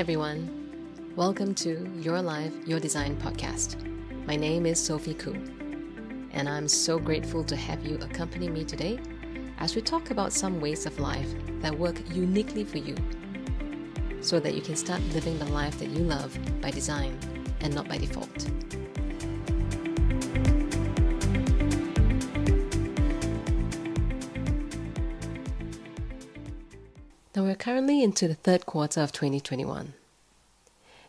everyone. Welcome to Your Life, Your Design podcast. My name is Sophie Koo, and I'm so grateful to have you accompany me today as we talk about some ways of life that work uniquely for you so that you can start living the life that you love by design and not by default. Currently into the third quarter of 2021.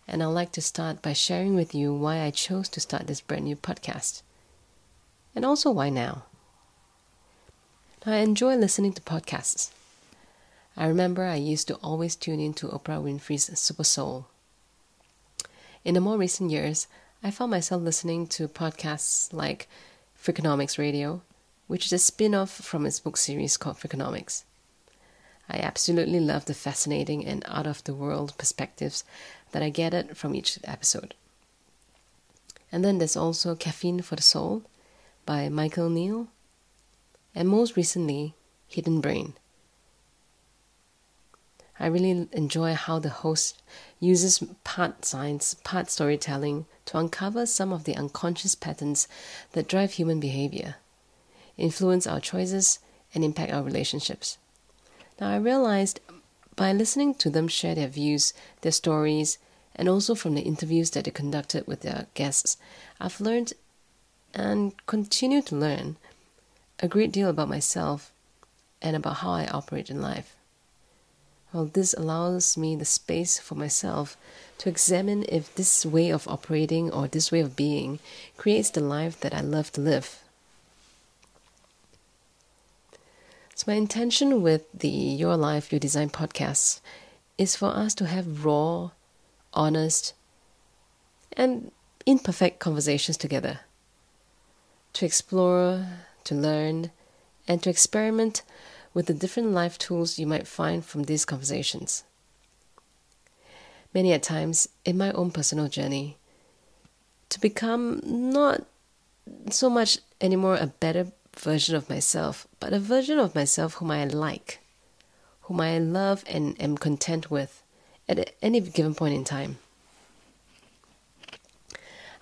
And I'd like to start by sharing with you why I chose to start this brand new podcast. And also why now. I enjoy listening to podcasts. I remember I used to always tune in to Oprah Winfrey's Super Soul. In the more recent years, I found myself listening to podcasts like Freakonomics Radio, which is a spin off from its book series called Freakonomics. I absolutely love the fascinating and out of the world perspectives that I gathered from each episode. And then there's also Caffeine for the Soul by Michael Neill, and most recently, Hidden Brain. I really enjoy how the host uses part science, part storytelling to uncover some of the unconscious patterns that drive human behavior, influence our choices, and impact our relationships. Now, I realized by listening to them share their views, their stories, and also from the interviews that they conducted with their guests, I've learned and continue to learn a great deal about myself and about how I operate in life. Well, this allows me the space for myself to examine if this way of operating or this way of being creates the life that I love to live. So, my intention with the Your Life, Your Design podcast is for us to have raw, honest, and imperfect conversations together. To explore, to learn, and to experiment with the different life tools you might find from these conversations. Many at times in my own personal journey, to become not so much anymore a better version of myself, but a version of myself whom I like, whom I love and am content with at any given point in time.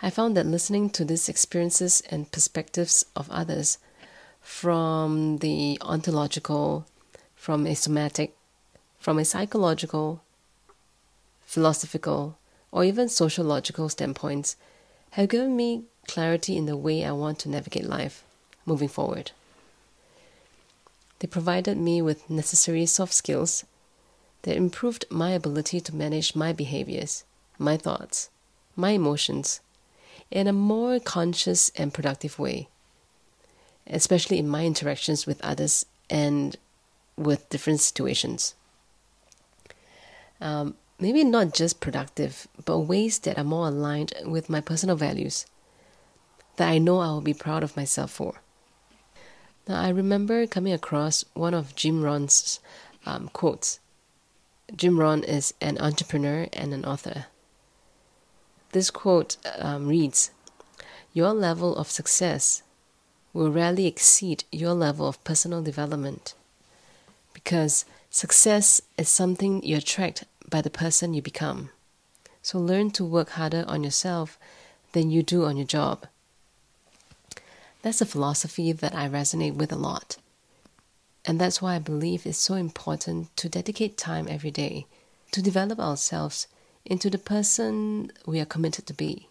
I found that listening to these experiences and perspectives of others from the ontological, from a somatic, from a psychological, philosophical, or even sociological standpoints have given me clarity in the way I want to navigate life moving forward. They provided me with necessary soft skills that improved my ability to manage my behaviors, my thoughts, my emotions in a more conscious and productive way, especially in my interactions with others and with different situations. Um, maybe not just productive, but ways that are more aligned with my personal values that I know I will be proud of myself for. Now, I remember coming across one of Jim Rohn's um, quotes. Jim Rohn is an entrepreneur and an author. This quote um, reads Your level of success will rarely exceed your level of personal development because success is something you attract by the person you become. So learn to work harder on yourself than you do on your job. That's a philosophy that I resonate with a lot. And that's why I believe it's so important to dedicate time every day to develop ourselves into the person we are committed to be,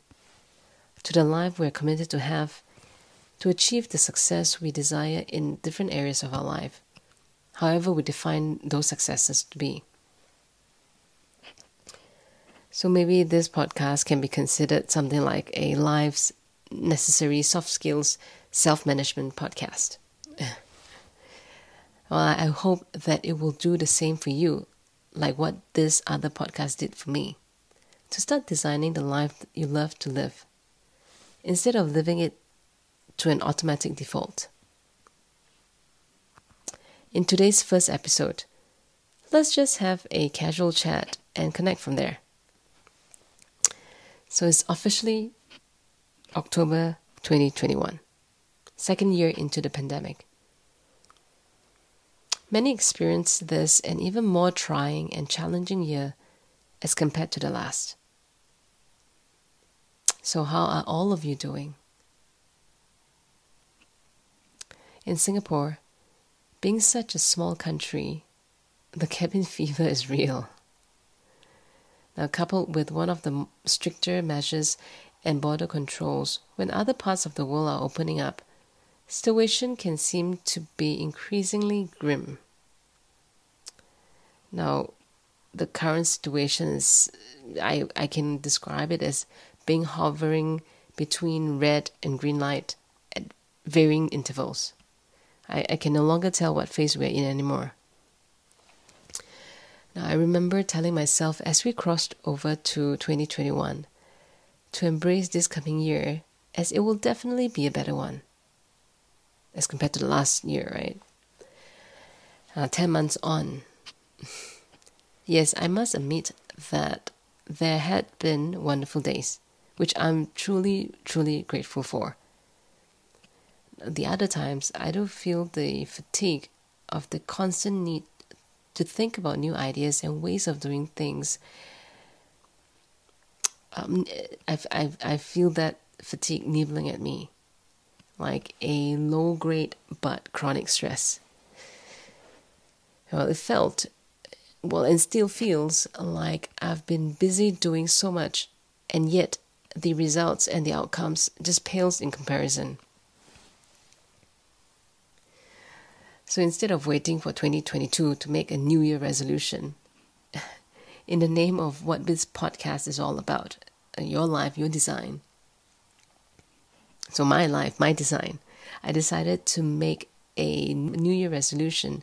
to the life we are committed to have, to achieve the success we desire in different areas of our life, however we define those successes to be. So maybe this podcast can be considered something like a life's necessary soft skills self management podcast. well, I hope that it will do the same for you, like what this other podcast did for me. To start designing the life you love to live, instead of living it to an automatic default. In today's first episode, let's just have a casual chat and connect from there. So it's officially October 2021 second year into the pandemic. Many experienced this an even more trying and challenging year as compared to the last. So, how are all of you doing? In Singapore, being such a small country, the cabin fever is real. Now, coupled with one of the stricter measures and border controls, when other parts of the world are opening up, situation can seem to be increasingly grim. Now, the current situation is, I, I can describe it as being hovering between red and green light at varying intervals. I, I can no longer tell what phase we're in anymore. Now, I remember telling myself as we crossed over to 2021 to embrace this coming year as it will definitely be a better one as compared to the last year, right? Uh, 10 months on. yes, I must admit that there had been wonderful days, which I'm truly, truly grateful for the other times, I do feel the fatigue of the constant need to think about new ideas and ways of doing things. Um, I, I, I feel that fatigue nibbling at me, like a low grade but chronic stress. Well, it felt, well, and still feels like I've been busy doing so much, and yet the results and the outcomes just pales in comparison. So instead of waiting for 2022 to make a New Year resolution, in the name of what this podcast is all about your life, your design. So, my life, my design, I decided to make a New Year resolution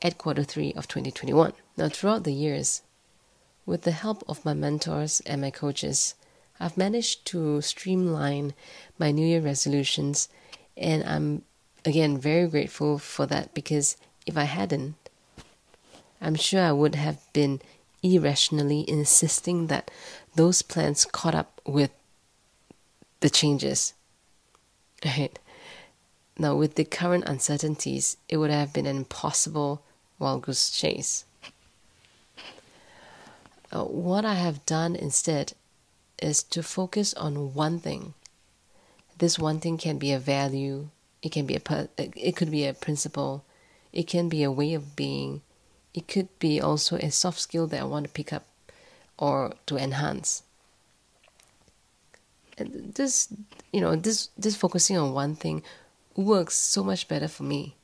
at quarter three of 2021. Now, throughout the years, with the help of my mentors and my coaches, I've managed to streamline my New Year resolutions, and I'm again, very grateful for that because if I hadn't, I'm sure I would have been irrationally insisting that those plans caught up with the changes. Right? Now, with the current uncertainties, it would have been an impossible wild goose chase. Uh, what I have done instead is to focus on one thing. This one thing can be a value, it can be a it could be a principle. It can be a way of being. It could be also a soft skill that I want to pick up or to enhance. This, you know, this this focusing on one thing works so much better for me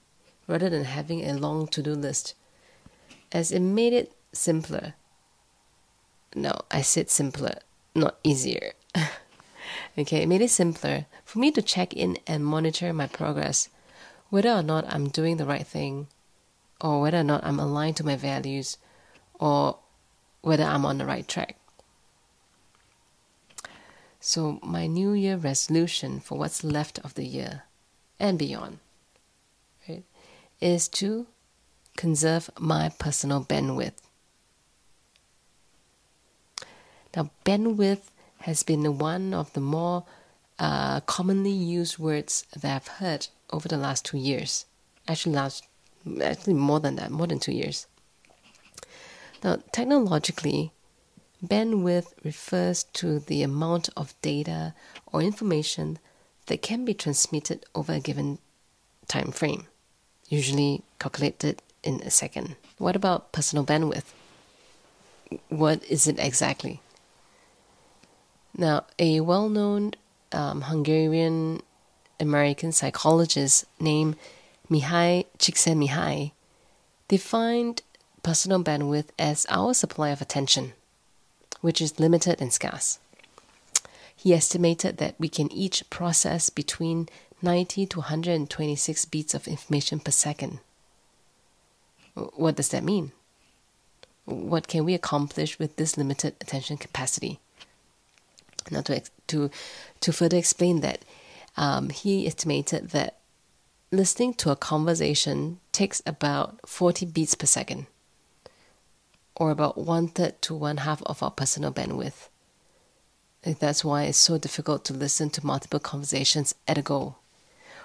rather than having a long to-do list as it made it simpler. No, I said simpler, not easier. Okay, it made it simpler for me to check in and monitor my progress, whether or not I'm doing the right thing, or whether or not I'm aligned to my values, or whether I'm on the right track. So, my New Year resolution for what's left of the year and beyond right, is to conserve my personal bandwidth. Now, bandwidth has been one of the more uh, commonly used words that I've heard over the last two years. Actually, last actually more than that, more than two years. Now, technologically, bandwidth refers to the amount of data or information that can be transmitted over a given time frame, usually calculated in a second. What about personal bandwidth? What is it exactly? Now, a well known um, Hungarian American psychologist named Mihaly Csikszentmihalyi defined personal bandwidth as our supply of attention, which is limited and scarce. He estimated that we can each process between 90 to 126 bits of information per second. What does that mean? What can we accomplish with this limited attention capacity? Now, to, to, to further explain that, um, he estimated that listening to a conversation takes about 40 bits per second, or about one third to one half of our personal bandwidth. that's why it's so difficult to listen to multiple conversations at a go,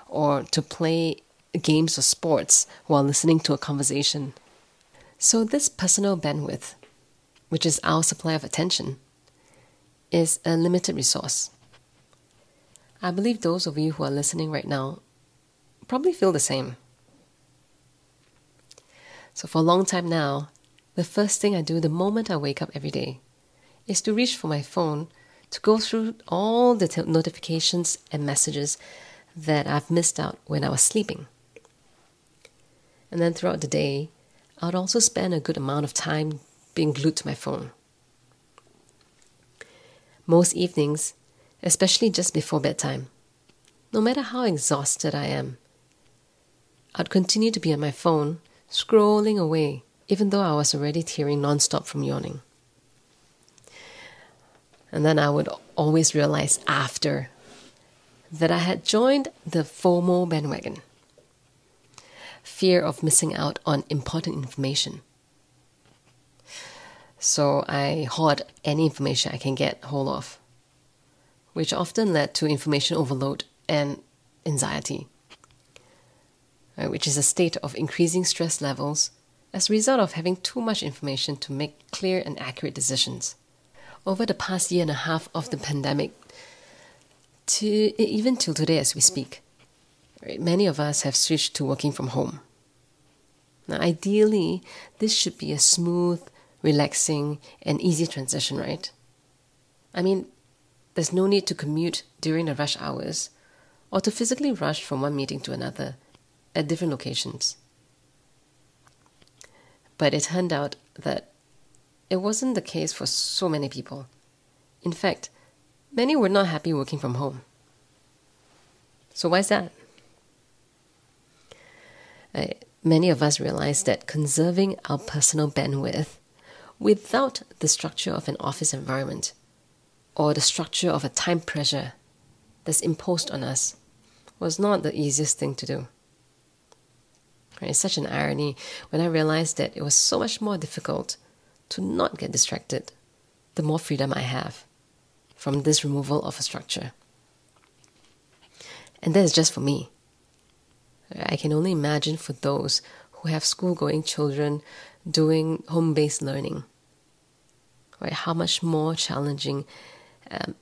or to play games or sports while listening to a conversation. So, this personal bandwidth which is our supply of attention, is a limited resource. I believe those of you who are listening right now probably feel the same. So, for a long time now, the first thing I do the moment I wake up every day is to reach for my phone to go through all the t- notifications and messages that I've missed out when I was sleeping. And then throughout the day, I'd also spend a good amount of time being glued to my phone. Most evenings, especially just before bedtime, no matter how exhausted I am, I'd continue to be on my phone, scrolling away, even though I was already tearing nonstop from yawning. And then I would always realize after that I had joined the FOMO bandwagon fear of missing out on important information. So I hoard any information I can get hold of, which often led to information overload and anxiety, right, which is a state of increasing stress levels as a result of having too much information to make clear and accurate decisions. Over the past year and a half of the pandemic, to eh, even till today as we speak, many of us have switched to working from home. Now, ideally, this should be a smooth, relaxing, and easy transition, right? I mean, there's no need to commute during the rush hours or to physically rush from one meeting to another at different locations. But it turned out that it wasn't the case for so many people. In fact, many were not happy working from home. So, why is that? Uh, many of us realize that conserving our personal bandwidth without the structure of an office environment or the structure of a time pressure that's imposed on us was not the easiest thing to do. It's such an irony when I realized that it was so much more difficult to not get distracted the more freedom I have from this removal of a structure. And that is just for me. I can only imagine for those who have school going children doing home based learning, right? How much more challenging um,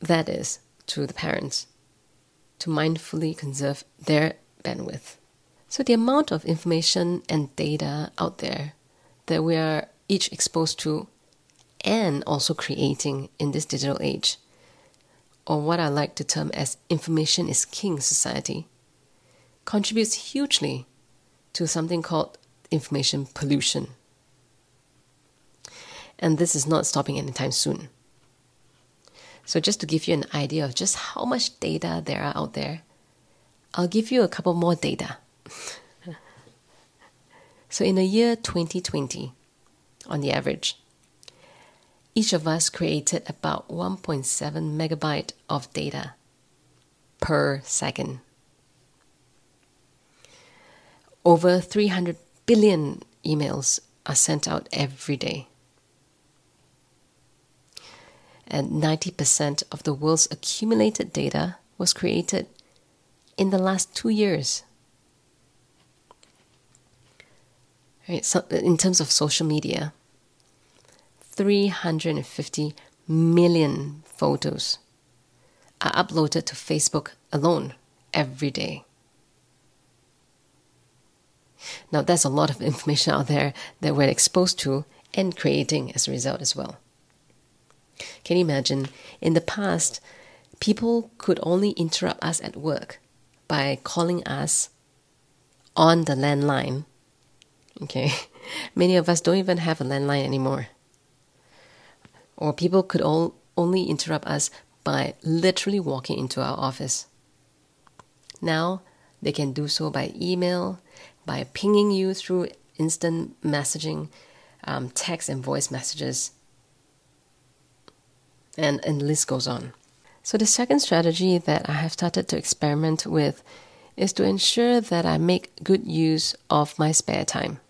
that is to the parents to mindfully conserve their bandwidth. So, the amount of information and data out there that we are each exposed to and also creating in this digital age, or what I like to term as information is king society, contributes hugely to something called information pollution. And this is not stopping anytime soon. So, just to give you an idea of just how much data there are out there, I'll give you a couple more data. so, in the year 2020, on the average, each of us created about 1.7 megabyte of data per second. Over 300 billion emails are sent out every day. And 90% of the world's accumulated data was created in the last two years. Right, so uh, in terms of social media, 350 million photos are uploaded to Facebook alone every day. Now, there's a lot of information out there that we're exposed to and creating as a result as well. Can you imagine? In the past, people could only interrupt us at work by calling us on the landline. Okay, many of us don't even have a landline anymore. Or people could all, only interrupt us by literally walking into our office. Now they can do so by email, by pinging you through instant messaging, um, text and voice messages, and, and the list goes on. So, the second strategy that I have started to experiment with is to ensure that I make good use of my spare time.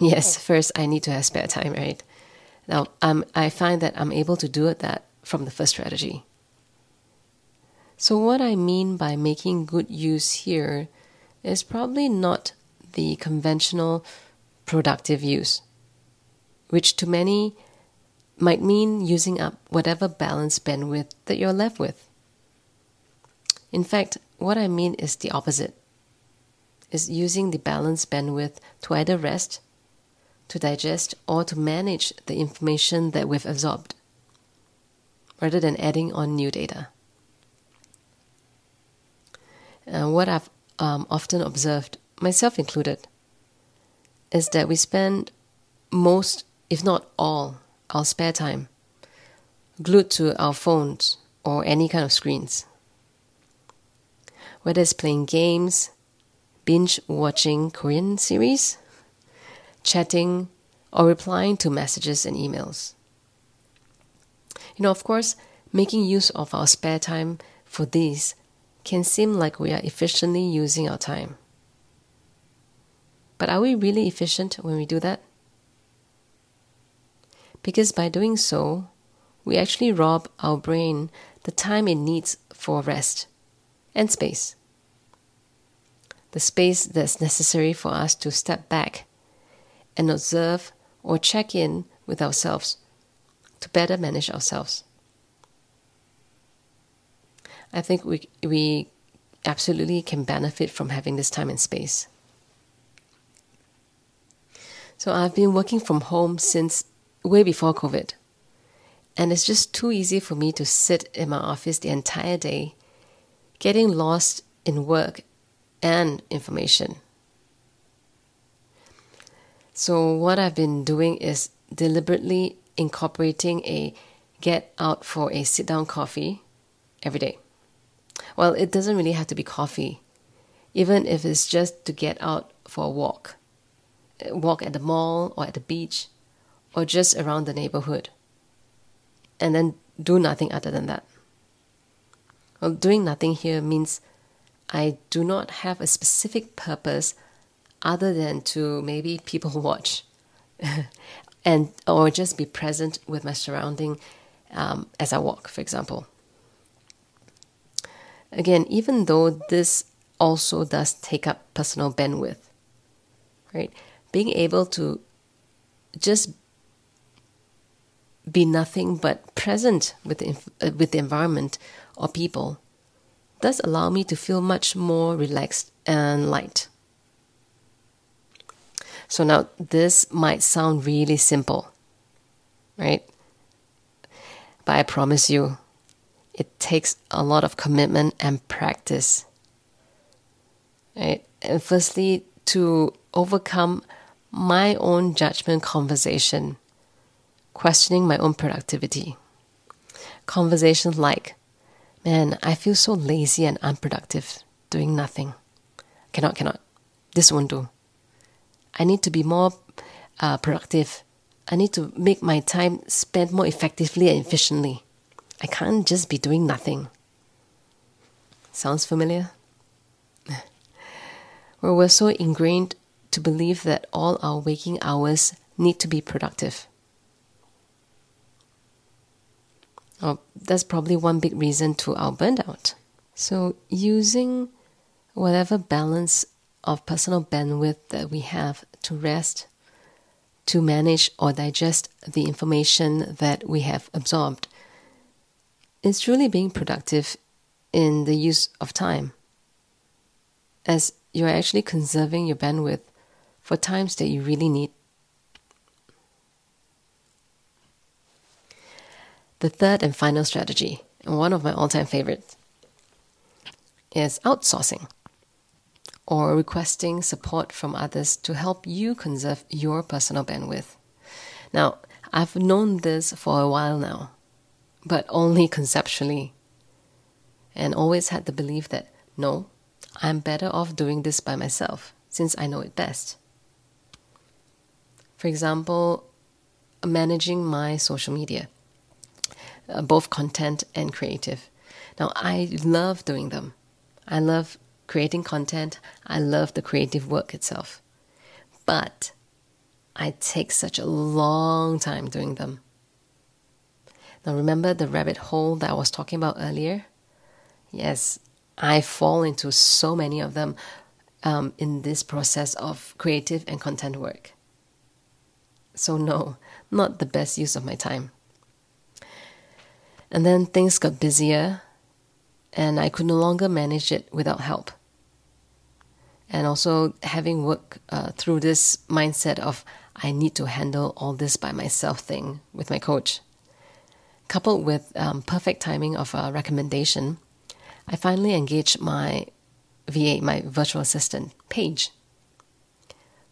Yes, first I need to have spare time, right? Now, um, I find that I'm able to do it that from the first strategy. So, what I mean by making good use here is probably not the conventional productive use. which to many might mean using up whatever balance bandwidth that you're left with. In fact, what I mean is the opposite. Is using the balance bandwidth to either rest, to digest, or to manage the information that we've absorbed, rather than adding on new data. Uh, what I've um, often observed, myself included, is that we spend most, if not all, our spare time glued to our phones or any kind of screens. Whether it's playing games, binge watching Korean series, chatting, or replying to messages and emails. You know, of course, making use of our spare time for these can seem like we are efficiently using our time. But are we really efficient when we do that? Because by doing so, we actually rob our brain the time it needs for rest and space. The space that's necessary for us to step back and observe or check in with ourselves to better manage ourselves. I think we, we absolutely can benefit from having this time and space. So I've been working from home since way before COVID. And it's just too easy for me to sit in my office the entire day, getting lost in work and information. So, what I've been doing is deliberately incorporating a get out for a sit down coffee every day. Well, it doesn't really have to be coffee, even if it's just to get out for a walk. Walk at the mall or at the beach or just around the neighborhood. And then do nothing other than that. Well, doing nothing here means I do not have a specific purpose other than to maybe people watch and or just be present with my surrounding um, as I walk, for example. Again, even though this also does take up personal bandwidth, right? Being able to just be nothing but present with the, uh, with the environment or people does allow me to feel much more relaxed and light. So now this might sound really simple, right? But I promise you, it takes a lot of commitment and practice. Right? And firstly, to overcome my own judgment conversation questioning my own productivity. Conversations like, man, I feel so lazy and unproductive doing nothing. Cannot, cannot. This won't do. I need to be more uh, productive. I need to make my time spent more effectively and efficiently. I can't just be doing nothing. Sounds familiar? Where we're so ingrained to believe that all our waking hours need to be productive. Oh, that's probably one big reason to our burnout. So, using whatever balance of personal bandwidth that we have to rest, to manage or digest the information that we have absorbed, is truly being productive in the use of time, as you're actually conserving your bandwidth for times that you really need The third and final strategy, and one of my all time favorites, is outsourcing or requesting support from others to help you conserve your personal bandwidth. Now, I've known this for a while now, but only conceptually, and always had the belief that no, I'm better off doing this by myself since I know it best. For example, managing my social media uh, both content and creative. Now, I love doing them. I love creating content. I love the creative work itself. But I take such a long time doing them. Now, remember the rabbit hole that I was talking about earlier? Yes, I fall into so many of them um, in this process of creative and content work. So, no, not the best use of my time. And then things got busier, and I could no longer manage it without help. And also, having worked uh, through this mindset of I need to handle all this by myself thing with my coach, coupled with um, perfect timing of a recommendation, I finally engaged my VA, my virtual assistant, Paige,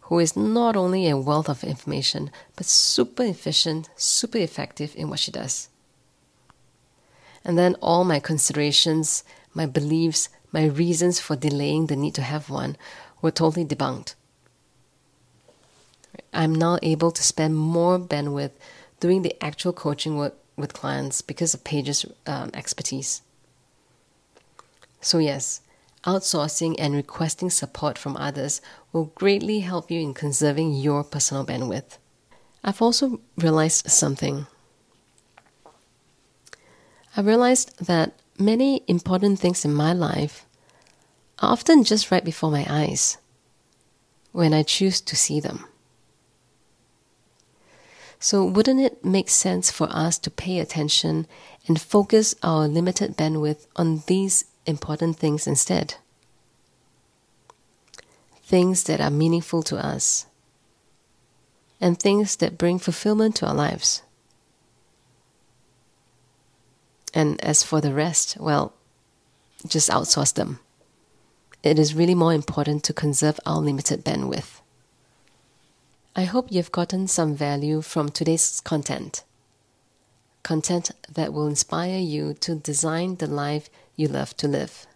who is not only a wealth of information, but super efficient, super effective in what she does. And then all my considerations, my beliefs, my reasons for delaying the need to have one were totally debunked. I'm now able to spend more bandwidth doing the actual coaching work with clients because of Paige's um, expertise. So, yes, outsourcing and requesting support from others will greatly help you in conserving your personal bandwidth. I've also realized something. I realized that many important things in my life are often just right before my eyes when I choose to see them. So, wouldn't it make sense for us to pay attention and focus our limited bandwidth on these important things instead? Things that are meaningful to us and things that bring fulfillment to our lives. And as for the rest, well, just outsource them. It is really more important to conserve our limited bandwidth. I hope you've gotten some value from today's content. Content that will inspire you to design the life you love to live.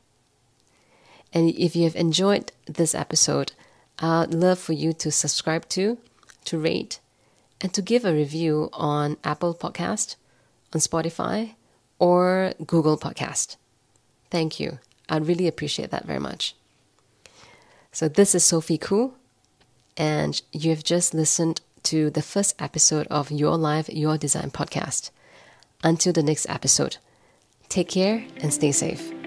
And if you have enjoyed this episode, I'd love for you to subscribe to, to rate, and to give a review on Apple Podcast, on Spotify, or Google Podcast. Thank you. I'd really appreciate that very much. So, this is Sophie Koo, and you have just listened to the first episode of Your Life, Your Design podcast. Until the next episode, take care and stay safe.